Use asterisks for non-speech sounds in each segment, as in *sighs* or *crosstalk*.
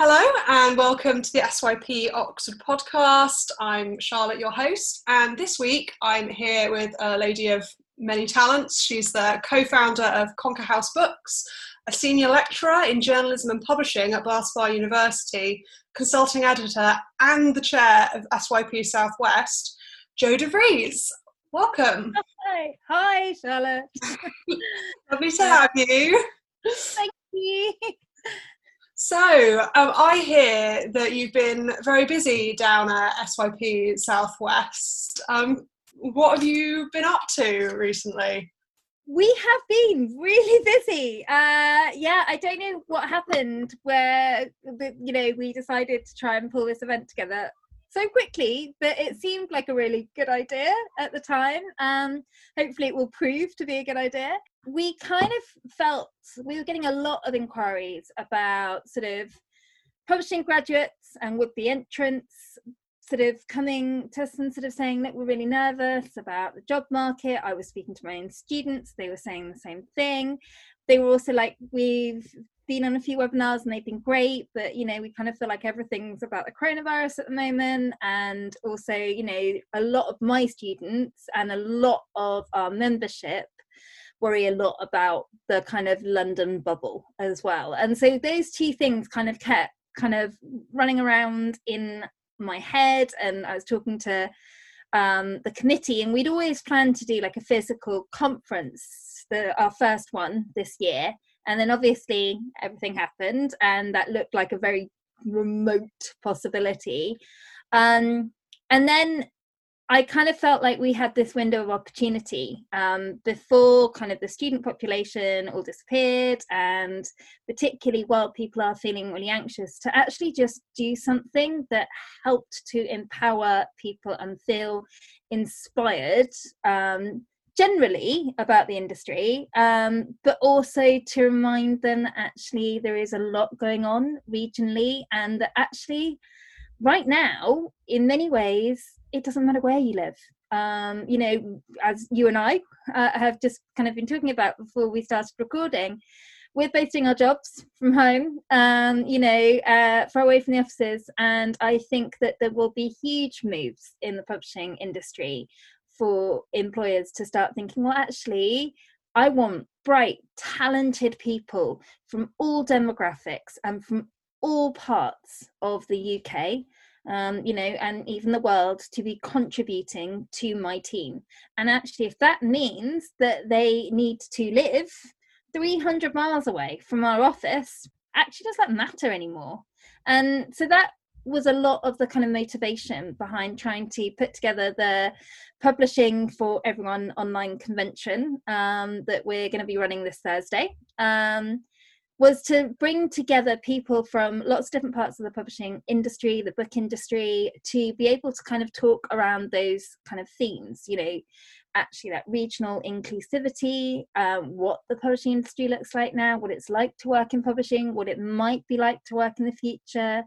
Hello and welcome to the SYP Oxford podcast. I'm Charlotte, your host, and this week I'm here with a lady of many talents. She's the co founder of Conquer House Books, a senior lecturer in journalism and publishing at Bath Spa University, consulting editor, and the chair of SYP Southwest, Jo de Vries. Welcome. Hi, hi, Charlotte. *laughs* Lovely to have you. Thank you. So, um, I hear that you've been very busy down at SYP Southwest. Um, what have you been up to recently? We have been really busy. Uh, yeah, I don't know what happened where you know we decided to try and pull this event together so quickly, but it seemed like a really good idea at the time. Um, hopefully, it will prove to be a good idea. We kind of felt we were getting a lot of inquiries about sort of publishing graduates and would be entrants sort of coming to us and sort of saying that we're really nervous about the job market. I was speaking to my own students, they were saying the same thing. They were also like, we've been on a few webinars and they've been great, but you know, we kind of feel like everything's about the coronavirus at the moment. And also, you know, a lot of my students and a lot of our membership worry a lot about the kind of London bubble as well. And so those two things kind of kept kind of running around in my head and I was talking to um, the committee and we'd always planned to do like a physical conference the our first one this year and then obviously everything happened and that looked like a very remote possibility. Um, and then I kind of felt like we had this window of opportunity um, before kind of the student population all disappeared, and particularly while people are feeling really anxious, to actually just do something that helped to empower people and feel inspired um, generally about the industry, um, but also to remind them that actually there is a lot going on regionally, and that actually right now, in many ways, it doesn't matter where you live. Um, you know, as you and I uh, have just kind of been talking about before we started recording, we're both doing our jobs from home, um, you know, uh, far away from the offices. And I think that there will be huge moves in the publishing industry for employers to start thinking, well, actually, I want bright, talented people from all demographics and from all parts of the UK um, you know, and even the world to be contributing to my team. And actually, if that means that they need to live 300 miles away from our office, actually does that matter anymore? And so that was a lot of the kind of motivation behind trying to put together the publishing for everyone online convention um, that we're going to be running this Thursday. Um, was to bring together people from lots of different parts of the publishing industry, the book industry, to be able to kind of talk around those kind of themes, you know, actually that regional inclusivity, um, what the publishing industry looks like now, what it's like to work in publishing, what it might be like to work in the future,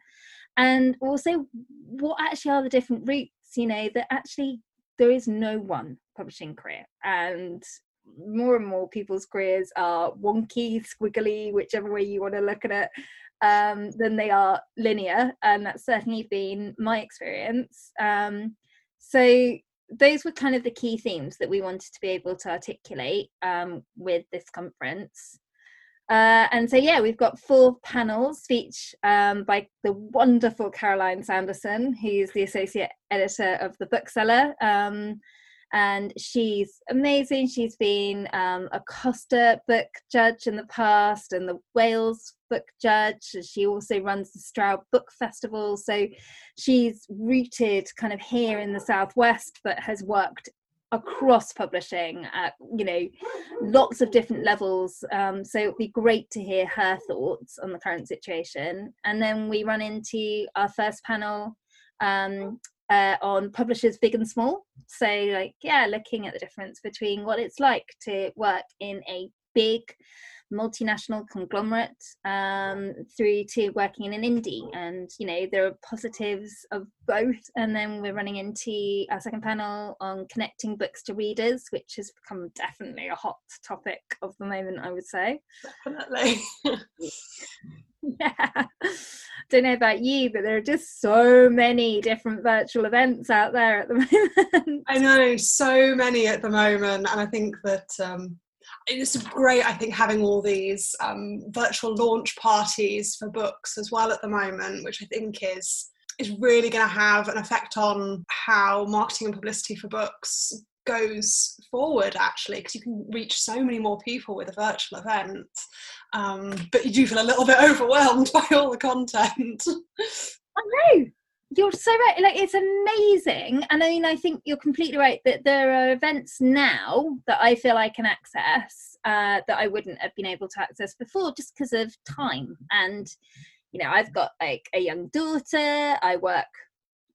and also what actually are the different routes, you know, that actually there is no one publishing career and more and more people's careers are wonky, squiggly, whichever way you want to look at it, um, than they are linear. And that's certainly been my experience. Um, so those were kind of the key themes that we wanted to be able to articulate um, with this conference. Uh, and so, yeah, we've got four panels, each um, by the wonderful Caroline Sanderson, who's the associate editor of The Bookseller. Um, and she's amazing. She's been um, a Costa book judge in the past and the Wales book judge. She also runs the Stroud Book Festival. So she's rooted kind of here in the Southwest, but has worked across publishing at you know lots of different levels um, so it'd be great to hear her thoughts on the current situation and then we run into our first panel um, uh, on publishers big and small. So, like, yeah, looking at the difference between what it's like to work in a big multinational conglomerate um, through to working in an indie. And, you know, there are positives of both. And then we're running into our second panel on connecting books to readers, which has become definitely a hot topic of the moment, I would say. Definitely. *laughs* *laughs* yeah don't know about you, but there are just so many different virtual events out there at the *laughs* moment. I know, so many at the moment. And I think that um, it's great, I think, having all these um, virtual launch parties for books as well at the moment, which I think is is really going to have an effect on how marketing and publicity for books goes forward actually because you can reach so many more people with a virtual event um, but you do feel a little bit *laughs* overwhelmed by all the content. I know you're so right like it's amazing and i mean i think you're completely right that there are events now that i feel i can access uh, that i wouldn't have been able to access before just because of time and you know i've got like a young daughter i work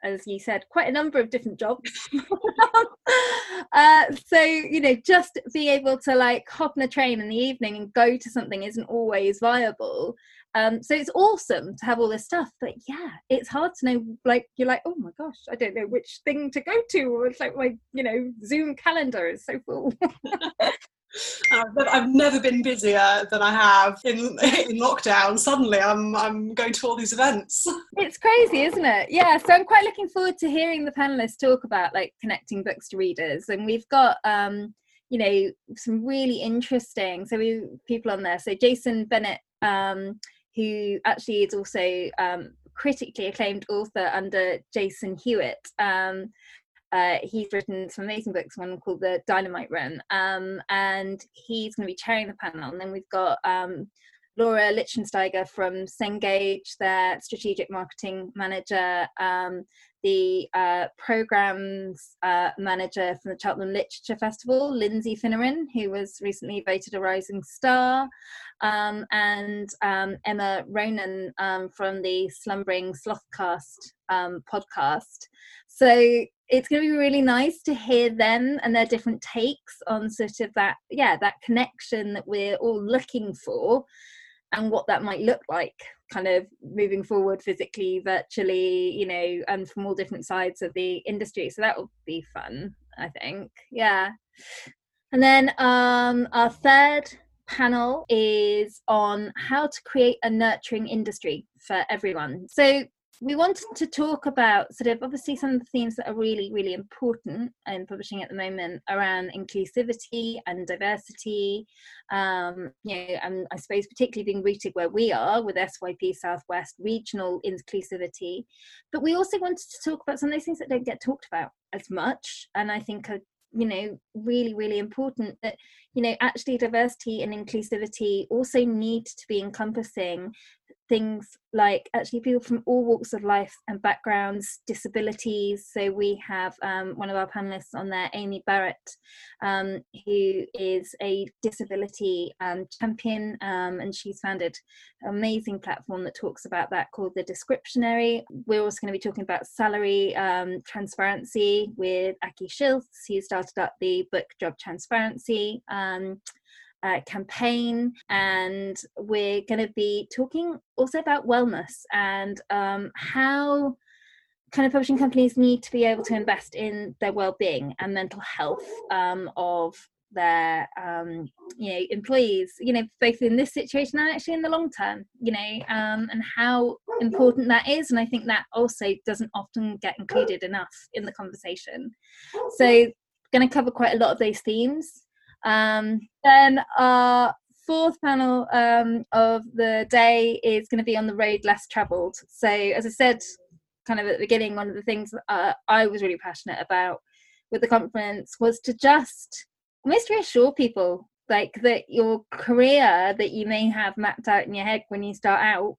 as you said, quite a number of different jobs. *laughs* uh, so, you know, just be able to like hop on a train in the evening and go to something isn't always viable. Um, so it's awesome to have all this stuff, but yeah, it's hard to know. Like you're like, oh my gosh, I don't know which thing to go to, or it's like my, you know, Zoom calendar is so full. *laughs* I've never been busier than I have in, *laughs* in lockdown. Suddenly, I'm I'm going to all these events. *laughs* It's crazy, isn't it? Yeah. So I'm quite looking forward to hearing the panelists talk about like connecting books to readers, and we've got um, you know some really interesting. So we people on there. So Jason Bennett, um, who actually is also um, critically acclaimed author under Jason Hewitt. Um, uh, he's written some amazing books, one called The Dynamite Room, um, and he's going to be chairing the panel. And then we've got um, Laura Lichtensteiger from Cengage, their strategic marketing manager, um, the uh, programs uh, manager from the Cheltenham Literature Festival, Lindsay Finneran, who was recently voted a rising star, um, and um, Emma Ronan um, from the Slumbering Slothcast um, podcast. So it's going to be really nice to hear them and their different takes on sort of that yeah that connection that we're all looking for and what that might look like kind of moving forward physically virtually you know and from all different sides of the industry. So that will be fun i think. Yeah. And then um our third panel is on how to create a nurturing industry for everyone. So we wanted to talk about sort of obviously some of the themes that are really really important in publishing at the moment around inclusivity and diversity um, you know and i suppose particularly being rooted where we are with syp southwest regional inclusivity. But we also wanted to talk about some of those things that don't get talked about as much and i think are you know really really important that you know actually diversity and inclusivity also need to be encompassing things like actually people from all walks of life and backgrounds, disabilities. So we have um, one of our panelists on there, Amy Barrett, um, who is a disability um, champion, um, and she's founded an amazing platform that talks about that called the Descriptionary. We're also going to be talking about salary um, transparency with Aki Schilz, who started up the book Job Transparency. Uh, campaign, and we're going to be talking also about wellness and um, how kind of publishing companies need to be able to invest in their well-being and mental health um, of their um, you know employees you know both in this situation and actually in the long term you know um, and how important that is and i think that also doesn't often get included enough in the conversation. So going to cover quite a lot of those themes um, then our fourth panel um, of the day is going to be on the road less travelled. So, as I said, kind of at the beginning, one of the things uh, I was really passionate about with the conference was to just almost reassure people like that your career that you may have mapped out in your head when you start out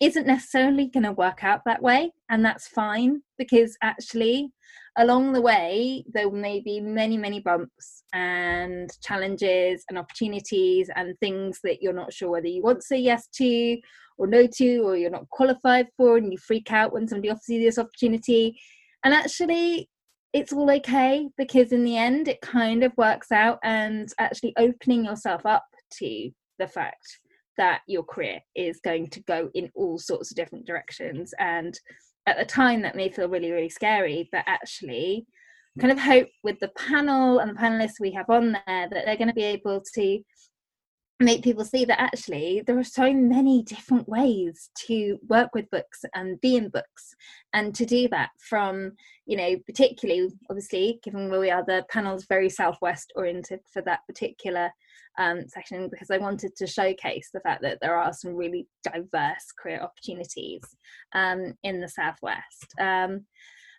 isn't necessarily going to work out that way and that's fine because actually along the way there may be many many bumps and challenges and opportunities and things that you're not sure whether you want to say yes to or no to or you're not qualified for and you freak out when somebody offers you this opportunity. And actually it's all okay because in the end it kind of works out and actually opening yourself up to the fact that your career is going to go in all sorts of different directions. And at the time that may feel really really scary but actually hmm. kind of hope with the panel and the panelists we have on there that they're going to be able to make people see that actually there are so many different ways to work with books and be in books and to do that from you know particularly obviously given where we are the panel's very southwest oriented for that particular um, section because i wanted to showcase the fact that there are some really diverse career opportunities um, in the southwest um,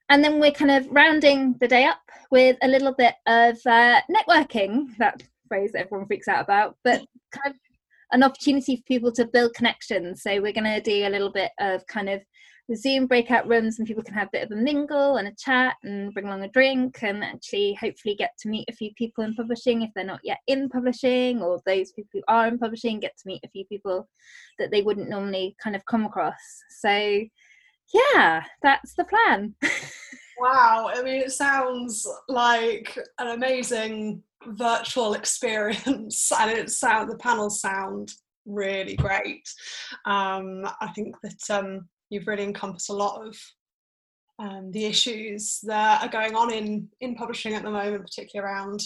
and then we're kind of rounding the day up with a little bit of uh, networking that phrase that everyone freaks out about, but kind of an opportunity for people to build connections. So we're going to do a little bit of kind of Zoom breakout rooms and people can have a bit of a mingle and a chat and bring along a drink and actually hopefully get to meet a few people in publishing if they're not yet in publishing or those people who are in publishing get to meet a few people that they wouldn't normally kind of come across. So yeah, that's the plan. *laughs* wow, I mean, it sounds like an amazing virtual experience and it sound the panels sound really great um, i think that um, you've really encompassed a lot of um, the issues that are going on in in publishing at the moment particularly around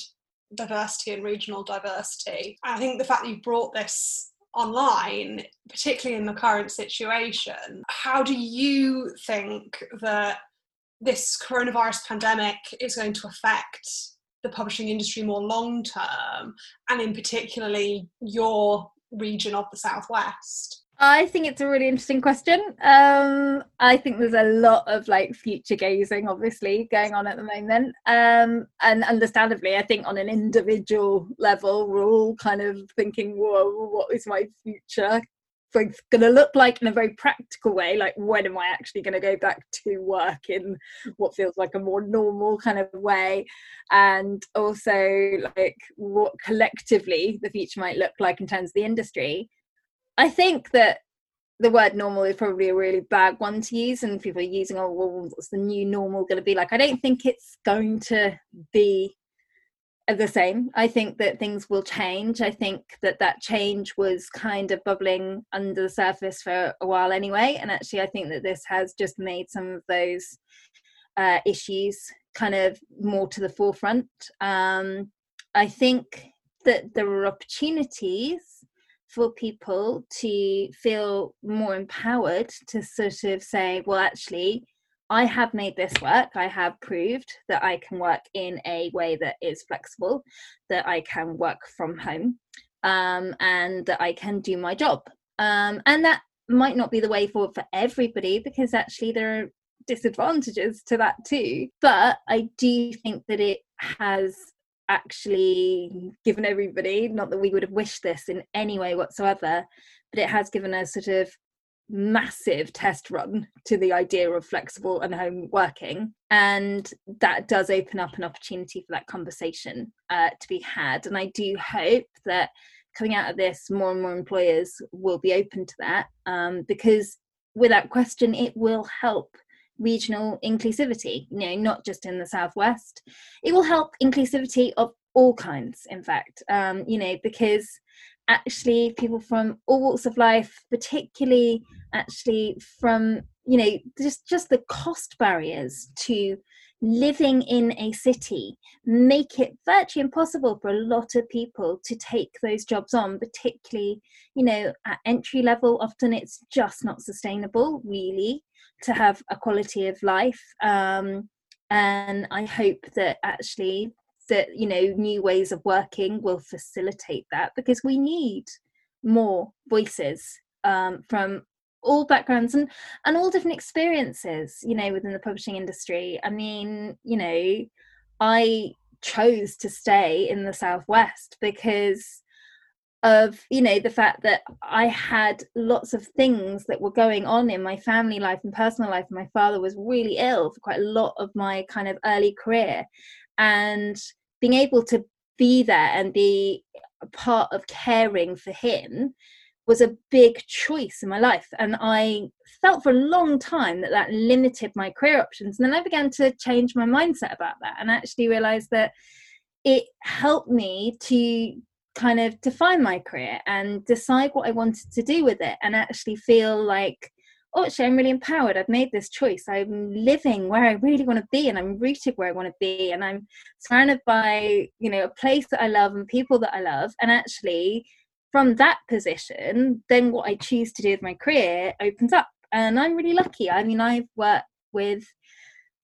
diversity and regional diversity i think the fact that you brought this online particularly in the current situation how do you think that this coronavirus pandemic is going to affect the publishing industry more long term, and in particularly your region of the southwest? I think it's a really interesting question. Um, I think there's a lot of like future gazing, obviously, going on at the moment. Um, and understandably, I think on an individual level, we're all kind of thinking, whoa, what is my future going to look like in a very practical way like when am i actually going to go back to work in what feels like a more normal kind of way and also like what collectively the future might look like in terms of the industry i think that the word normal is probably a really bad one to use and people are using oh well what's the new normal going to be like i don't think it's going to be the same. I think that things will change. I think that that change was kind of bubbling under the surface for a while anyway. And actually, I think that this has just made some of those uh, issues kind of more to the forefront. Um, I think that there are opportunities for people to feel more empowered to sort of say, well, actually, I have made this work. I have proved that I can work in a way that is flexible, that I can work from home, um, and that I can do my job. Um, and that might not be the way forward for everybody because actually there are disadvantages to that too. But I do think that it has actually given everybody, not that we would have wished this in any way whatsoever, but it has given us sort of massive test run to the idea of flexible and home working and that does open up an opportunity for that conversation uh, to be had. And i do hope that coming out of this more and more employers will be open to that um, because without question it will help regional inclusivity you know not just in the southwest. It will help inclusivity of all kinds in fact um, you know because actually people from all walks of life particularly actually from you know just just the cost barriers to living in a city make it virtually impossible for a lot of people to take those jobs on particularly you know at entry level often it's just not sustainable really to have a quality of life um, and i hope that actually that you know new ways of working will facilitate that because we need more voices um, from all backgrounds and and all different experiences you know within the publishing industry. I mean you know i chose to stay in the southwest because of you know the fact that i had lots of things that were going on in my family life and personal life. My father was really ill for quite a lot of my kind of early career. And being able to be there and be part of caring for him was a big choice in my life. And i felt for a long time that that limited my career options. And then i began to change my mindset about that and actually realized that it helped me to kind of define my career and decide what i wanted to do with it and actually feel like oh, actually, I'm really empowered. I've made this choice. I'm living where I really want to be and I'm rooted where I want to be. And I'm surrounded by, you know, a place that I love and people that I love. And actually, from that position, then what I choose to do with my career opens up. And I'm really lucky. I mean, I've worked with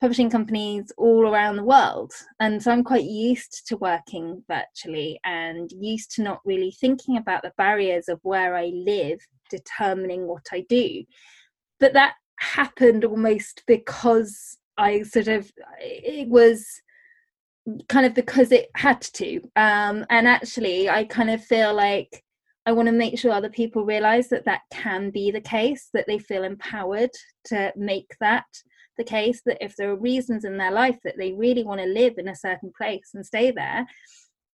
publishing companies all around the world. And so I'm quite used to working virtually and used to not really thinking about the barriers of where I live determining what I do. But that happened almost because I sort of, it was kind of because it had to. Um, and actually, I kind of feel like I want to make sure other people realize that that can be the case, that they feel empowered to make that the case that if there are reasons in their life that they really want to live in a certain place and stay there,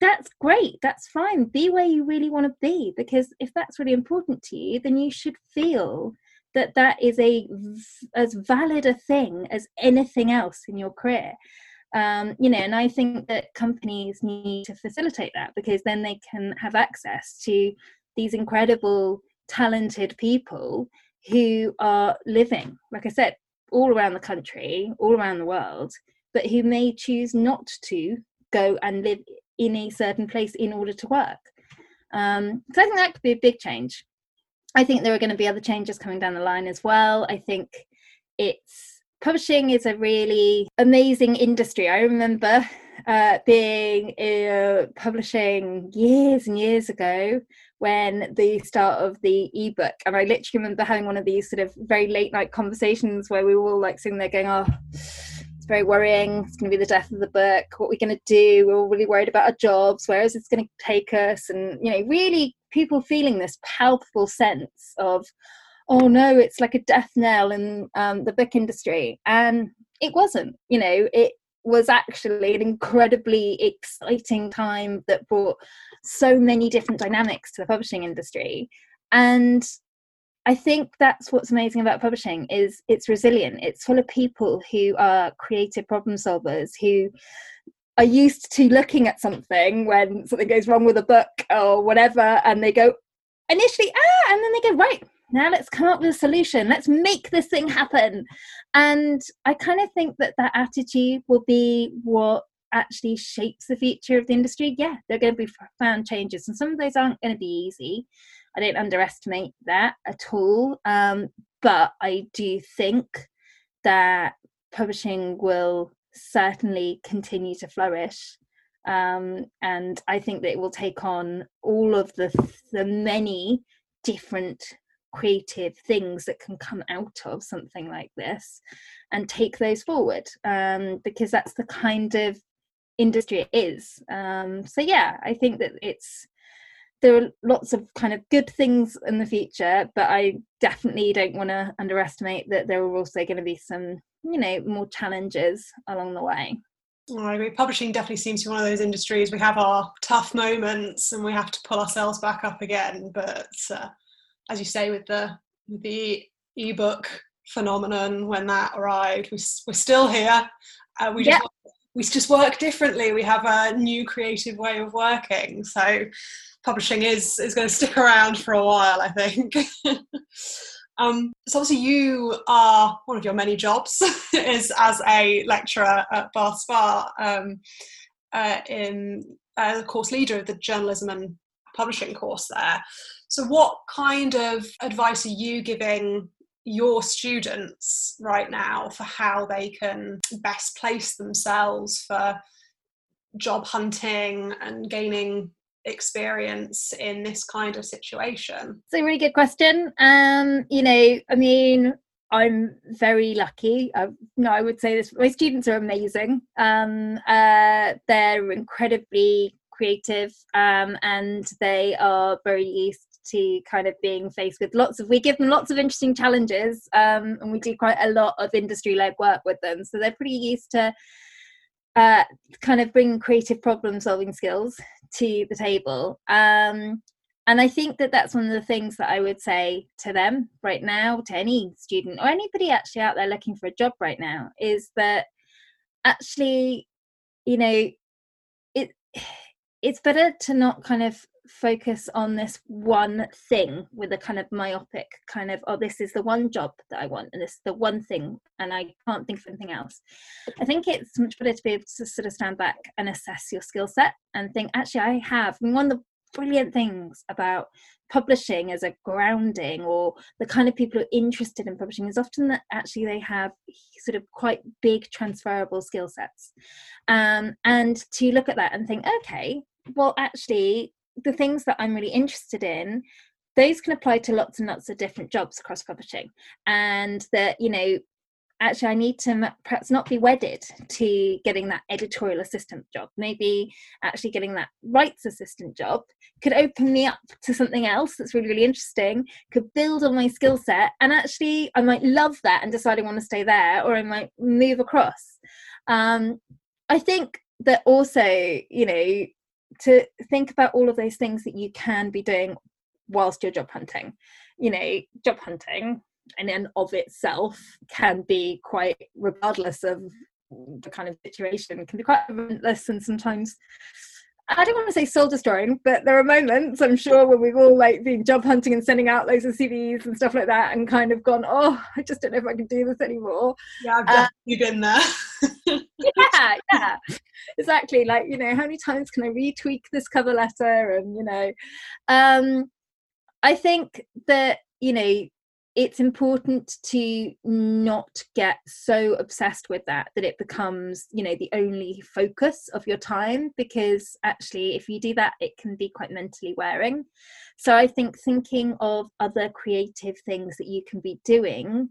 that's great. That's fine. Be where you really want to be because if that's really important to you, then you should feel that that is a as valid a thing as anything else in your career. Um, you know, and I think that companies need to facilitate that because then they can have access to these incredible, talented people who are living, like I said, all around the country, all around the world, but who may choose not to go and live in a certain place in order to work. Um, so I think that could be a big change. I think there are going to be other changes coming down the line as well. I think it's publishing is a really amazing industry. I remember uh, being uh, publishing years and years ago when the start of the ebook and i literally remember having one of these sort of very late night conversations where we were all like sitting there going oh it's very worrying. It's going to be the death of the book. What are we going to do? We're all really worried about our jobs. Where is this going to take us? And you know really people feeling this palpable sense of oh no it's like a death knell in um, the book industry. And it wasn't you know it was actually an incredibly exciting time that brought so many different dynamics to the publishing industry. And i think that's what's amazing about publishing is it's resilient. It's full of people who are creative problem solvers who are used to looking at something when something goes wrong with a book or whatever and they go initially ah and then they go right now let's come up with a solution. Let's make this thing happen. And i kind of think that that attitude will be what actually shapes the future of the industry. Yeah there are going to be profound changes and some of those aren't going to be easy. I don't underestimate that at all um, but i do think that publishing will certainly continue to flourish um, and i think that it will take on all of the the many different creative things that can come out of something like this and take those forward um, because that's the kind of industry it is um, so yeah i think that it's there are lots of kind of good things in the future but i definitely don't want to underestimate that there are also going to be some you know more challenges along the way I agree. Publishing definitely seems to be one of those industries. We have our tough moments and we have to pull ourselves back up again. But uh, as you say with the with the ebook phenomenon when that arrived we, we're still here. Uh, we just we just work differently. We have a new creative way of working. So publishing is is going to stick around for a while i think. *laughs* Um, so obviously you are one of your many jobs *laughs* is as a lecturer at bath spa um, uh, in uh, course leader of the journalism and publishing course there so, what kind of advice are you giving your students right now for how they can best place themselves for job hunting and gaining experience in this kind of situation? It's a really good question. Um, you know, I mean, I'm very lucky. No, I would say this. My students are amazing. Um, uh, they're incredibly creative, um, and they are very kind of being faced with lots of we give them lots of interesting challenges um, and we do quite a lot of industry led work with them. So they're pretty used to uh, kind of bring creative problem solving skills to the table. Um, and i think that that's one of the things that i would say to them right now to any student or anybody actually out there looking for a job right now is that actually you know it *sighs* it's better to not kind of focus on this one thing with a kind of myopic kind of oh this is the one job that i want and this is the one thing and i can't think of anything else. I think it's much better to be able to sort of stand back and assess your skill set and think actually i have I mean, one of the brilliant things about publishing as a grounding or the kind of people who are interested in publishing is often that actually they have sort of quite big transferable skill sets. Um, and to look at that and think okay well actually the things that i'm really interested in those can apply to lots and lots of different jobs across publishing and that you know actually I need to perhaps not be wedded to getting that editorial assistant job. Maybe actually getting that rights assistant job could open me up to something else that's really, really interesting, could build on my skill set, and actually I might love that and decide I want to stay there, or I might move across. Um, I think that also, you know, to think about all of those things that you can be doing whilst you're job hunting. You know, job hunting in and of itself can be quite regardless of the kind of situation can be quite relentless and sometimes I don't want to say soul destroying, but there are moments I'm sure when we've all like been job hunting and sending out loads of CVs and stuff like that, and kind of gone, oh, I just don't know if I can do this anymore. Yeah, I've definitely been there. *laughs* yeah, yeah, exactly. Like you know, how many times can I retweak this cover letter? And you know, um, I think that you know it's important to not get so obsessed with that that it becomes you know the only focus of your time because actually if you do that it can be quite mentally wearing. So i think thinking of other creative things that you can be doing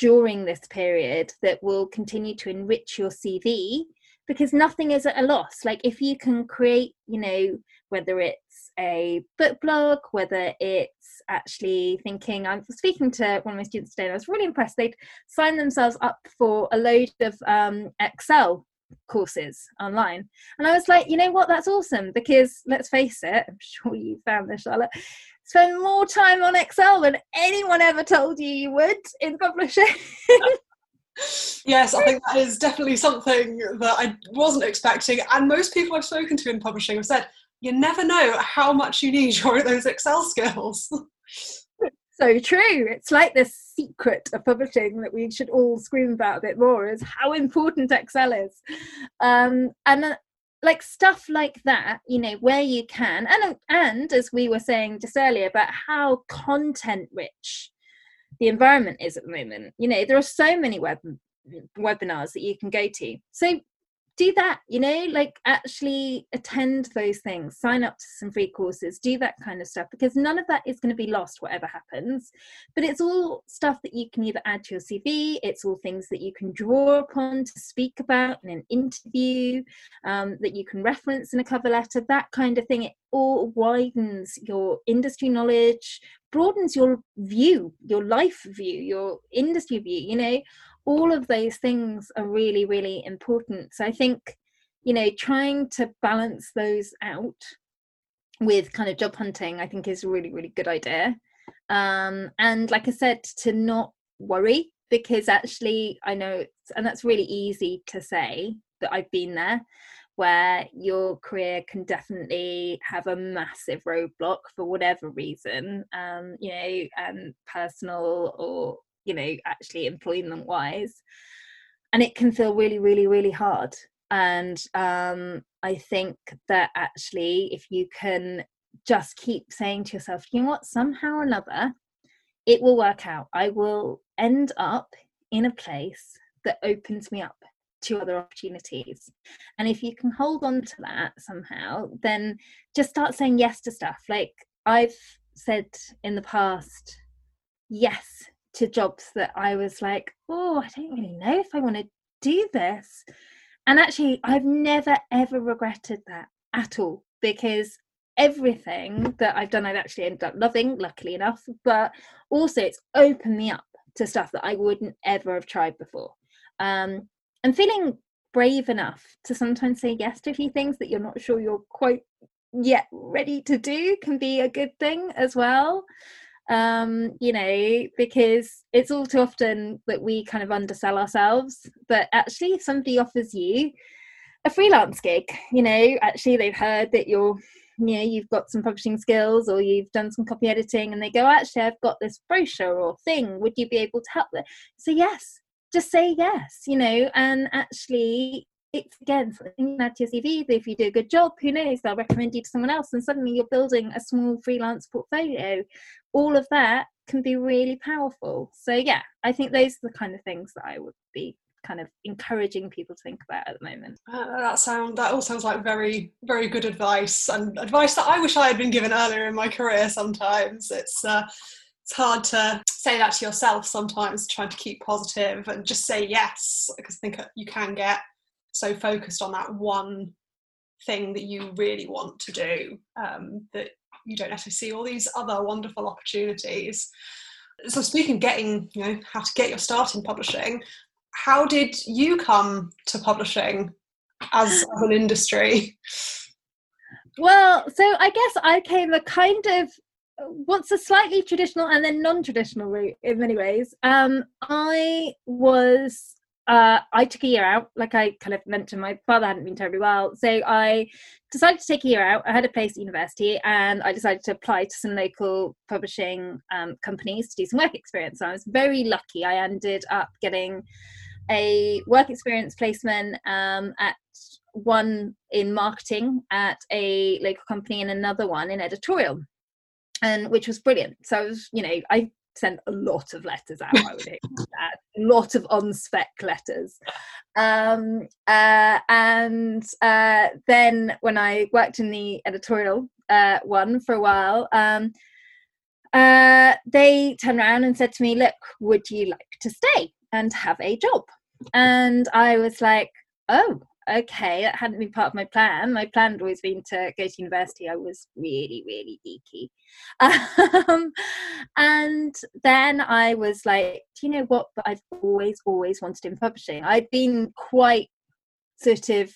during this period that will continue to enrich your cv because nothing is at a loss. Like if you can create you know whether it's a book blog whether it's actually thinking i'm speaking to one of my students today and i was really impressed. They'd signed themselves up for a load of um, excel courses online. And i was like you know what? That's awesome because let's face it i'm sure you found this charlotte spend more time on excel than anyone ever told you you would in publishing. *laughs* Yes, I think that is definitely something that I wasn't expecting. And most people I've spoken to in publishing have said, you never know how much you need your those Excel skills. *laughs* so true. It's like this secret of publishing that we should all scream about a bit more is how important Excel is. Um, and uh, like stuff like that, you know, where you can, and and as we were saying just earlier about how content rich the environment is at the moment. You know, there are so many web webinars that you can go to. So do that you know like actually attend those things sign up to some free courses do that kind of stuff because none of that is going to be lost whatever happens. But it's all stuff that you can either add to your cv it's all things that you can draw upon to speak about in an interview um, that you can reference in a cover letter that kind of thing. It all widens your industry knowledge broadens your view your life view your industry view you know all of those things are really really important. So i think you know trying to balance those out with kind of job hunting i think is a really really good idea. Um and like i said to not worry because actually i know and that's really easy to say that i've been there where your career can definitely have a massive roadblock for whatever reason um you know um personal or you know actually employment wise and it can feel really really really hard. And um, i think that actually if you can just keep saying to yourself you know what? Somehow or another it will work out. I will end up in a place that opens me up to other opportunities. And if you can hold on to that somehow then just start saying yes to stuff. Like i've said in the past yes to jobs that I was like, oh, I don't really know if I want to do this. And actually, I've never ever regretted that at all because everything that I've done, I've actually ended up loving, luckily enough. But also, it's opened me up to stuff that I wouldn't ever have tried before. Um, and feeling brave enough to sometimes say yes to a few things that you're not sure you're quite yet ready to do can be a good thing as well um you know because it's all too often that we kind of undersell ourselves but actually if somebody offers you a freelance gig you know actually they've heard that you're you know you've got some publishing skills or you've done some copy editing and they go actually i've got this brochure or thing. Would you be able to help them so yes just say yes you know and actually it's again something add to your CV. If you do a good job, who knows? They'll recommend you to someone else, and suddenly you're building a small freelance portfolio. All of that can be really powerful. So yeah, I think those are the kind of things that I would be kind of encouraging people to think about at the moment. Uh, that sound that all sounds like very very good advice and advice that I wish I had been given earlier in my career. Sometimes it's. Uh, it's hard to say that to yourself sometimes trying to keep positive and just say yes because I think you can get so focused on that one thing that you really want to do um, that you don't necessarily see all these other wonderful opportunities so speaking of getting you know how to get your start in publishing how did you come to publishing as, an industry? Well, so I guess I came a kind of what's a slightly traditional and then non-traditional route in many ways. Um, I was uh, I took a year out, like I kind of mentioned, my father hadn't been terribly well. So I decided to take a year out. I had a place at university and I decided to apply to some local publishing um, companies to do some work experience. So I was very lucky. I ended up getting a work experience placement um, at one in marketing at a local company and another one in editorial and which was brilliant so i was you know i sent a lot of letters out i would a lot of on spec letters. Um, uh, and uh, then when i worked in the editorial uh, one for a while um, uh, they turned around and said to me look would you like to stay and have a job? And I was like, oh, okay, that hadn't been part of my plan. My plan had always been to go to university. I was really, really geeky. *laughs* Um, and then I was like, do you know what? But I've always, always wanted in publishing. I'd been quite sort of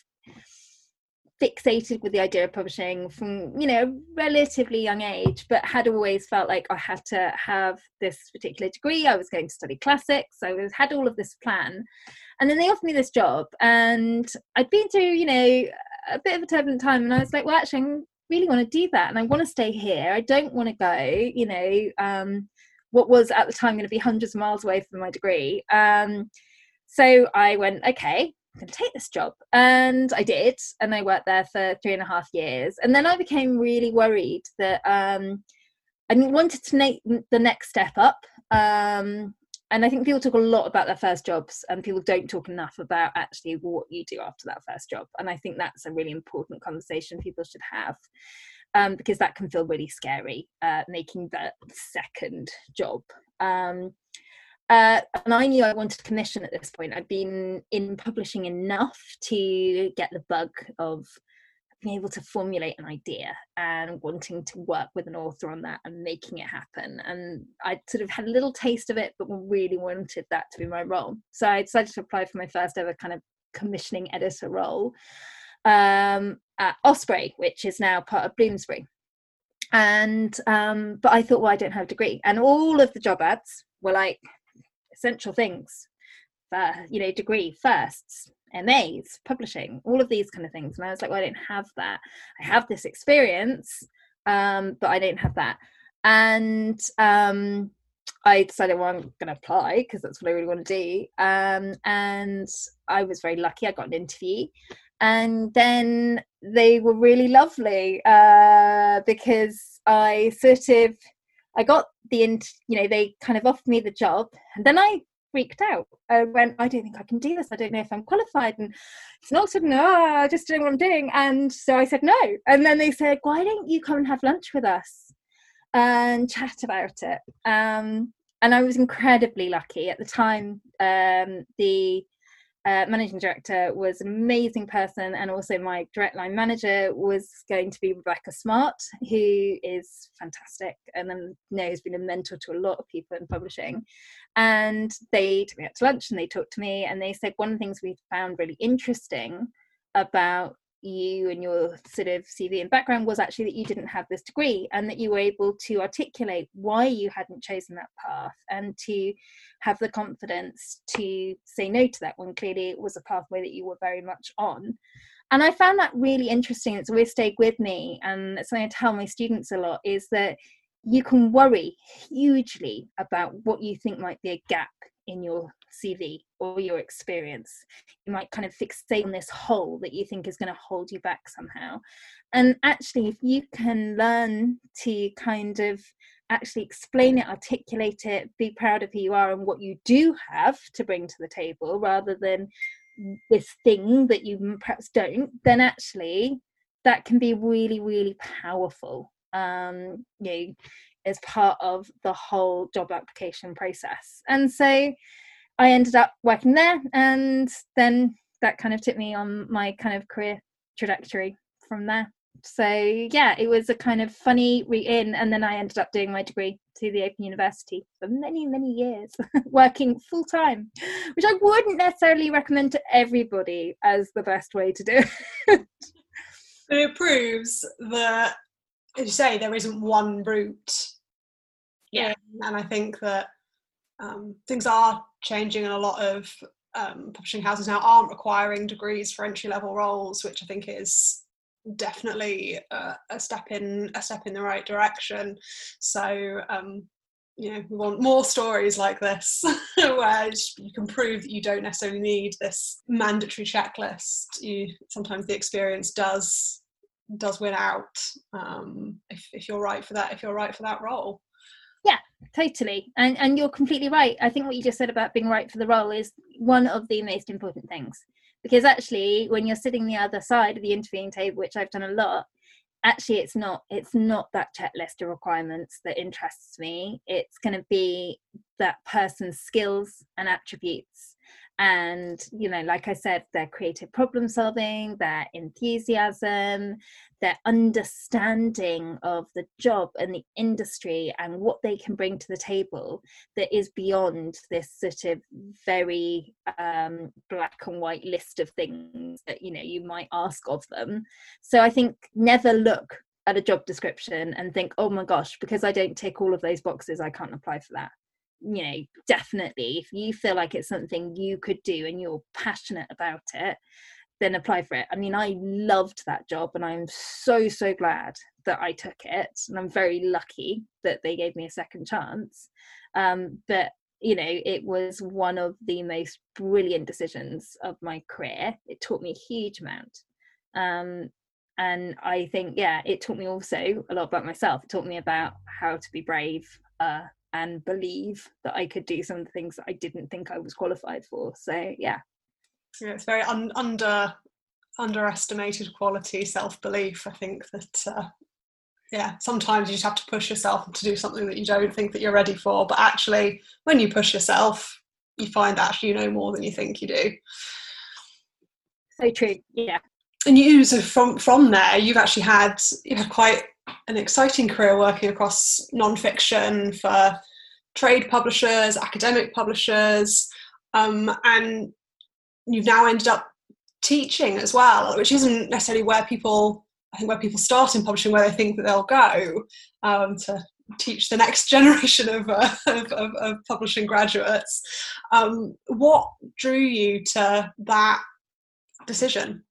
fixated with the idea of publishing from you know relatively young age but had always felt like i had to have this particular degree. I was going to study classics. I was had all of this plan. And then they offered me this job and i'd been through you know a bit of a turbulent time and i was like well actually i really want to do that and i want to stay here. I don't want to go you know um, what was at the time going to be hundreds of miles away from my degree. Um, so i went okay I'm going to take this job. And I did. And I worked there for three and a half years. And then I became really worried that um, I wanted to make the next step up. Um, and I think people talk a lot about their first jobs, and people don't talk enough about actually what you do after that first job. And I think that's a really important conversation people should have. Um, because that can feel really scary, uh, making that second job. Um, uh, and I knew I wanted commission at this point. I'd been in publishing enough to get the bug of being able to formulate an idea and wanting to work with an author on that and making it happen. And I sort of had a little taste of it, but really wanted that to be my role. So I decided to apply for my first ever kind of commissioning editor role um, at Osprey, which is now part of Bloomsbury. And um, but I thought, well, I don't have a degree, and all of the job ads were like essential things for you know degree firsts MAs, publishing, all of these kind of things. And I was like, well, I don't have that. I have this experience, um, but I don't have that. And um, I decided, well, I'm going to apply because that's what I really want to do. Um, and I was very lucky. I got an interview. And then they were really lovely uh, because I sort of I got the you know they kind of offered me the job, and then I freaked out. I went, I don't think I can do this. I don't know if I'm qualified. And it's not sudden, oh, I just doing what I'm doing. And so I said no. And then they said, why don't you come and have lunch with us and chat about it? Um, and I was incredibly lucky at the time. Um, the uh, managing director was an amazing person, and also my direct line manager was going to be Rebecca Smart, who is fantastic and you know has been a mentor to a lot of people in publishing. And they took me out to lunch and they talked to me, and they said one of the things we found really interesting about you and your sort of CV and background was actually that you didn't have this degree and that you were able to articulate why you hadn't chosen that path and to have the confidence to say no to that when clearly it was a pathway that you were very much on. And I found that really interesting. It's always stayed with me. And it's something I tell my students a lot is that you can worry hugely about what you think might be a gap in your CV or your experience. You might kind of fixate on this hole that you think is going to hold you back somehow. And actually, if you can learn to kind of actually explain it, articulate it, be proud of who you are and what you do have to bring to the table rather than this thing that you perhaps don't, then actually that can be really, really powerful. Um, you know, as part of the whole job application process. And so I ended up working there, and then that kind of took me on my kind of career trajectory from there. So yeah, it was a kind of funny re in, and then I ended up doing my degree to the Open University for many, many years, *laughs* working full time, which I wouldn't necessarily recommend to everybody as the best way to do it. *laughs* but it proves that, as you say, there isn't one route. Yeah. And I think that um, things are changing, and a lot of um, publishing houses now aren't requiring degrees for entry level roles, which I think is definitely a, a, step in a step in the right direction. So um, you know we want more stories like this *laughs* where you can prove that you don't necessarily need this mandatory checklist. You sometimes the experience does does win out um, if if you're right for that if you're right for that role. Yeah, totally. And and you're completely right. I think what you just said about being right for the role is one of the most important things because actually when you're sitting the other side of the interviewing table which i've done a lot actually it's not it's not that checklist of requirements that interests me it's going to be that person's skills and attributes and you know like i said their creative problem solving their enthusiasm their understanding of the job and the industry and what they can bring to the table that is beyond this sort of very um, black and white list of things that you know you might ask of them. So i think never look at a job description and think oh my gosh because i don't tick all of those boxes i can't apply for that you know definitely if you feel like it's something you could do and you're passionate about it then apply for it. I mean i loved that job and i'm so so glad that i took it and i'm very lucky that they gave me a second chance. Um, but you know it was one of the most brilliant decisions of my career. It taught me a huge amount. Um, and i think yeah it taught me also a lot about myself. It taught me about how to be brave uh, and believe that I could do some of the things that I didn't think I was qualified for. So yeah. Yeah, it's very un- under underestimated quality self belief. I think that uh, yeah, sometimes you just have to push yourself to do something that you don't think that you're ready for. But actually, when you push yourself, you find actually you know more than you think you do. So true. Yeah. And you, so from from there, you've actually had you had quite an exciting career working across non-fiction for trade publishers, academic publishers, um, and you've now ended up teaching as well, which isn't necessarily where people I think where people start in publishing, where they think that they'll go um, to teach the next *laughs* generation of, uh, of, of, of, publishing graduates. Um, what drew you to that decision?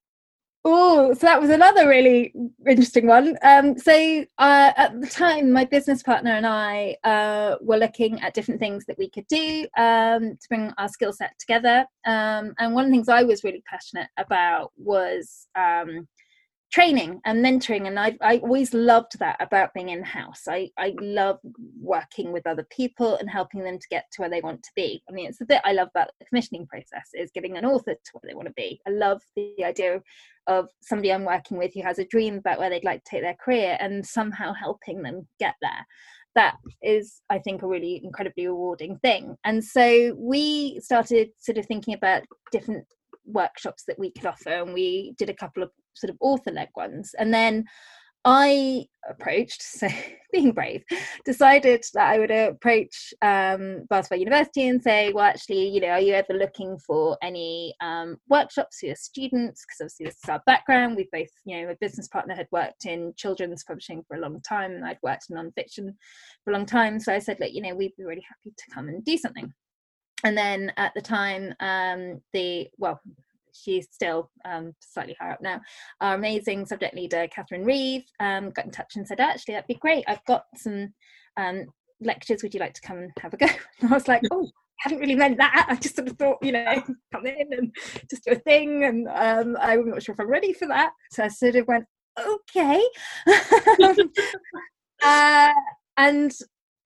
Oh, so that was another really interesting one. Um, so uh, at the time, my business partner and I uh, were looking at different things that we could do um, to bring our skill set together. Um, and one of the things I was really passionate about was um, training and mentoring and I, I always loved that about being in house I, I love working with other people and helping them to get to where they want to be. I mean it's the bit i love about the commissioning process is getting an author to where they want to be. I love the idea of somebody i'm working with who has a dream about where they'd like to take their career and somehow helping them get there. That is i think a really incredibly rewarding thing. And so we started sort of thinking about different workshops that we could offer and we did a couple of sort of author led ones and then I approached, *laughs* so being brave, decided that I would approach um, University and say, well, actually, you know, are you ever looking for any um, workshops for your students? Because obviously, this is our background. We both, you know, a business partner had worked in children's publishing for a long time, and I'd worked in nonfiction for a long time. So I said, look, you know, we'd be really happy to come and do something. And then at the time, um, the well, she's still um, slightly higher up now. Our amazing subject leader, Katharine Reeve, um, got in touch and said, actually, that'd be great. I've got some um, lectures. Would you like to come and have a go? *laughs* And I was like, oh, hadn't really meant that. I just sort of thought, you know, *laughs* come in and just do a thing. And um, I'm not sure if I'm ready for that. So I sort of went, okay. *laughs* uh, and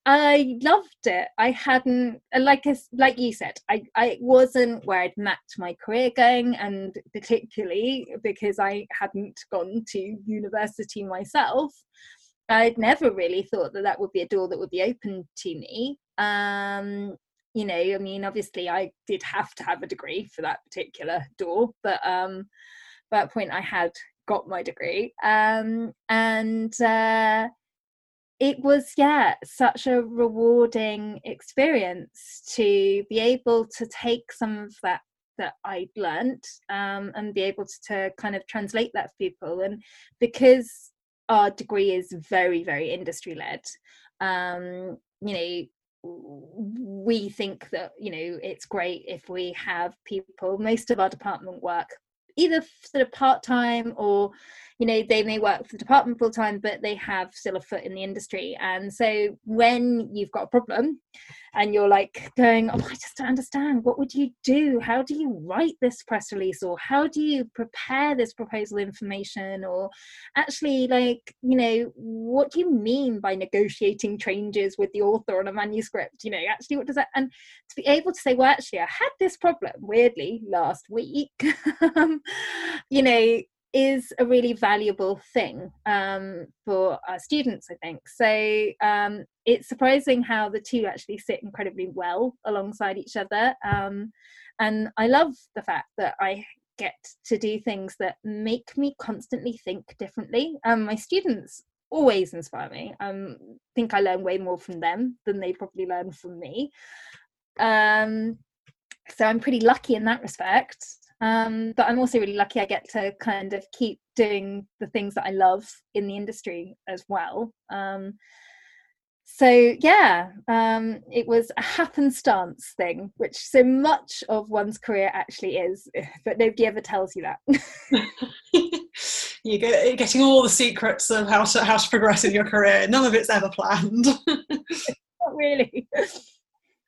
I loved it. I hadn't, like like you said, I, I wasn't where I'd mapped my career going, and particularly because I hadn't gone to university myself, I'd never really thought that that would be a door that would be open to me. Um, you know, I mean, obviously, I did have to have a degree for that particular door, but um, at that point, I had got my degree, um, and uh, it was yeah such a rewarding experience to be able to take some of that that I learned um, and be able to, to, kind of translate that for people. And because our degree is very, very industry led, um, you know, we think that, you know, it's great if we have people, most of our department work either sort of part time or you know they may work for the department full time but they have still a foot in the industry. And so when you've got a problem and you're like going oh i just don't understand. What would you do? How do you write this press release? Or how do you prepare this proposal information? Or actually like you know what do you mean by negotiating changes with the author on a manuscript? You know actually what does that and to be able to say well actually i had this problem weirdly last week. *laughs* Um, you know is a really valuable thing um, for our students, I think. So um, it's surprising how the two actually sit incredibly well alongside each other. Um, and I love the fact that I get to do things that make me constantly think differently. Um, my students always inspire me. Um, I think I learn way more from them than they probably learn from me. Um, so I'm pretty lucky in that respect. Um, but I'm also really lucky I get to kind of keep doing the things that I love in the industry as well. Um, so yeah, um, it was a happenstance thing, which so much of one's career actually is, *laughs* but nobody ever tells you that. *laughs* you get getting all the secrets of how to how to progress in your career. None of it's ever planned. *laughs* Not really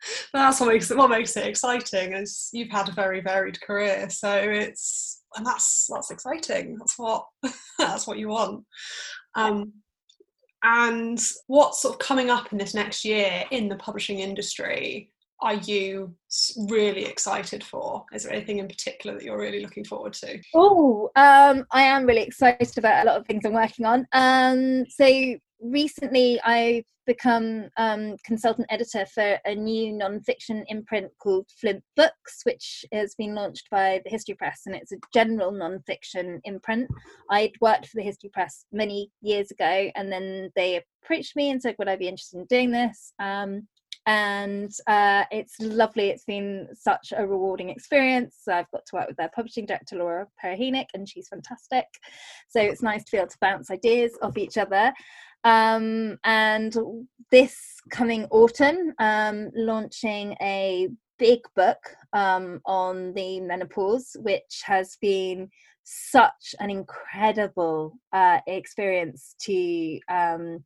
*laughs* that's what makes it what makes it exciting is you've had a very varied career so it's and that's that's exciting that's what *laughs* that's what you want um, and what's sort of coming up in this next year in the publishing industry are you really excited for? Is there anything in particular that you're really looking forward to? Oh, um, I am really excited about a lot of things I'm working on. Um, so recently I've become um, consultant editor for a new non-fiction imprint called Flint Books, which has been launched by the History Press, and it's a general non-fiction imprint. I'd worked for the History Press many years ago, and then they approached me and said, "Would I be interested in doing this?" Um, and uh, it's lovely. It's been such a rewarding experience. I've got to work with their publishing director Laura Perehinec, and she's fantastic. So it's nice to be able to bounce ideas off each other. Um, and this coming autumn, um, launching a big book um, on the menopause, which has been such an incredible uh, experience to um,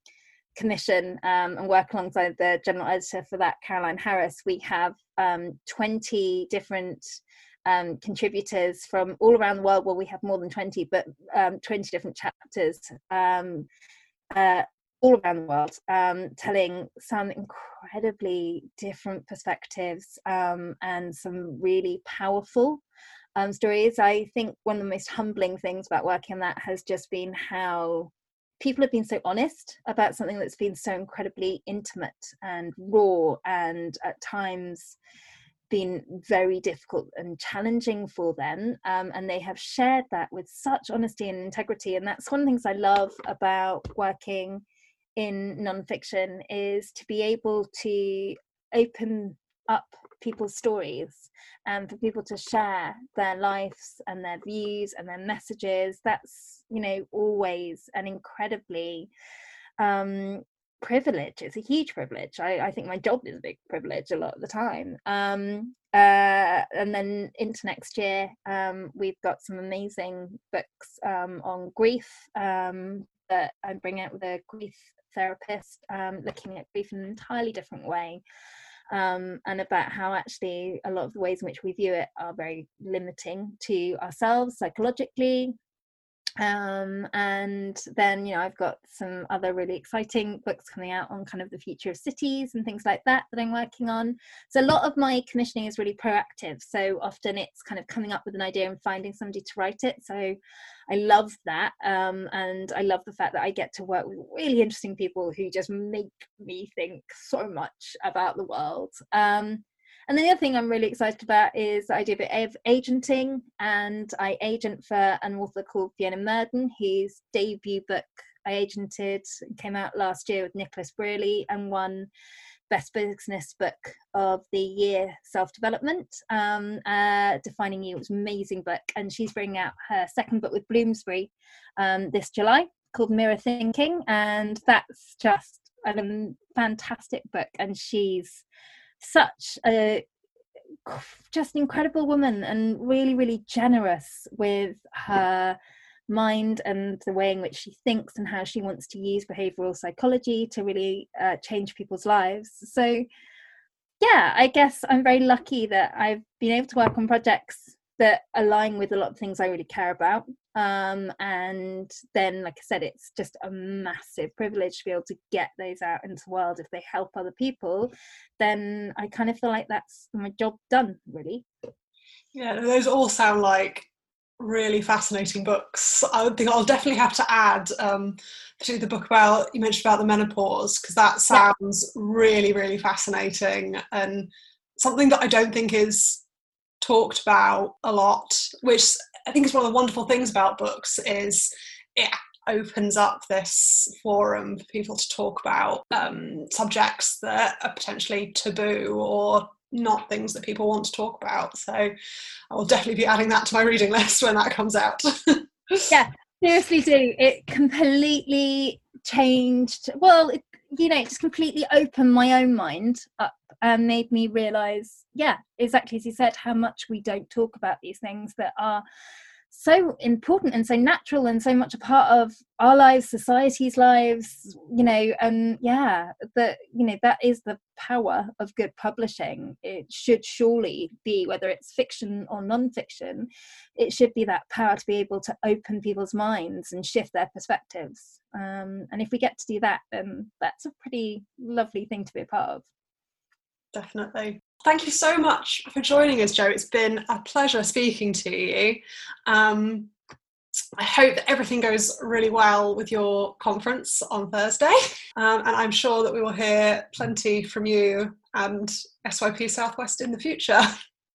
commission um, and work alongside the general editor for that, Caroline Harris. We have um, 20 different um, contributors from all around the world. Well, we have more than 20, but um, 20 different chapters uh, all around the world, um, telling some incredibly different perspectives um, and some really powerful um, stories. I think one of the most humbling things about working on that has just been how people have been so honest about something that's been so incredibly intimate and raw and at times been very difficult and challenging for them um, and they have shared that with such honesty and integrity and that's one of the things i love about working in nonfiction is to be able to open up people's stories and for people to share their lives and their views and their messages that's you know always an incredibly um privilege it's a huge privilege I, I think my job is a big privilege a lot of the time um uh and then into next year um we've got some amazing books um on grief um that i'm bringing out with a grief therapist um looking at grief in an entirely different way um, and about how actually a lot of the ways in which we view it are very limiting to ourselves psychologically um, and then you know i've got some other really exciting books coming out on kind of the future of cities and things like that that i'm working on. So a lot of my commissioning is really proactive. So often it's kind of coming up with an idea and finding somebody to write it. So i love that um, and i love the fact that i get to work with really interesting people who just make me think so much about the world. Um, and the other thing I'm really excited about is I do a bit of agenting, and I agent for an author called Fiona Murden, whose debut book I agented came out last year with Nicholas Brealey and won Best Business Book of the Year Self Development. Um, uh, Defining You was amazing book, and she's bringing out her second book with Bloomsbury um, this July called Mirror Thinking, and that's just a fantastic book. And she's such a just incredible woman and really really generous with her mind and the way in which she thinks and how she wants to use behavioral psychology to really uh, change people's lives. So yeah i guess i'm very lucky that i've been able to work on projects that align with a lot of things i really care about um, and then like i said it's just a massive privilege to be able to get those out into the world. If they help other people then i kind of feel like that's my job done really. Yeah those all sound like really fascinating books. I would think i'll definitely have to add um, to the book about you mentioned about the menopause because that sounds yeah. really really fascinating and something that i don't think is talked about a lot which I think is one of the wonderful things about books is it opens up this forum for people to talk about um, subjects that are potentially taboo or not things that people want to talk about. So I will definitely be adding that to my reading list when that comes out. *laughs* yeah, seriously do. It completely changed. Well, it, you know, it just completely opened my own mind up and made me realize, yeah, exactly as you said, how much we don't talk about these things that are so important and so natural and so much a part of our lives society's lives you know and yeah that you know that is the power of good publishing. It should surely be whether it's fiction or non-fiction it should be that power to be able to open people's minds and shift their perspectives um, and if we get to do that then that's a pretty lovely thing to be a part of definitely thank you so much for joining us, Joe. It's been a pleasure speaking to you. Um, I hope that everything goes really well with your conference on Thursday. *laughs* Um, and I'm sure that we will hear plenty from you and SYP Southwest in the future.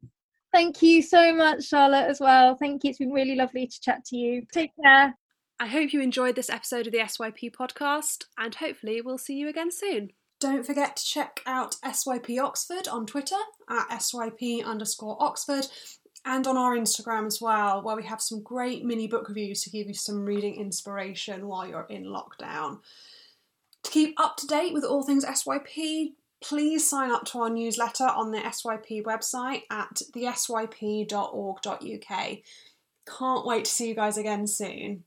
*laughs* Thank you so much, Charlotte, as well. Thank you. It's been really lovely to chat to you. Take care. I hope you enjoyed this episode of the SYP podcast, and hopefully, we'll see you again soon. Don't forget to check out SYP Oxford on Twitter at SYP underscore Oxford and on our Instagram as well, where we have some great mini book reviews to give you some reading inspiration while you're in lockdown. To keep up to date with all things SYP, please sign up to our newsletter on the SYP website at thesyp.org.uk. Can't wait to see you guys again soon.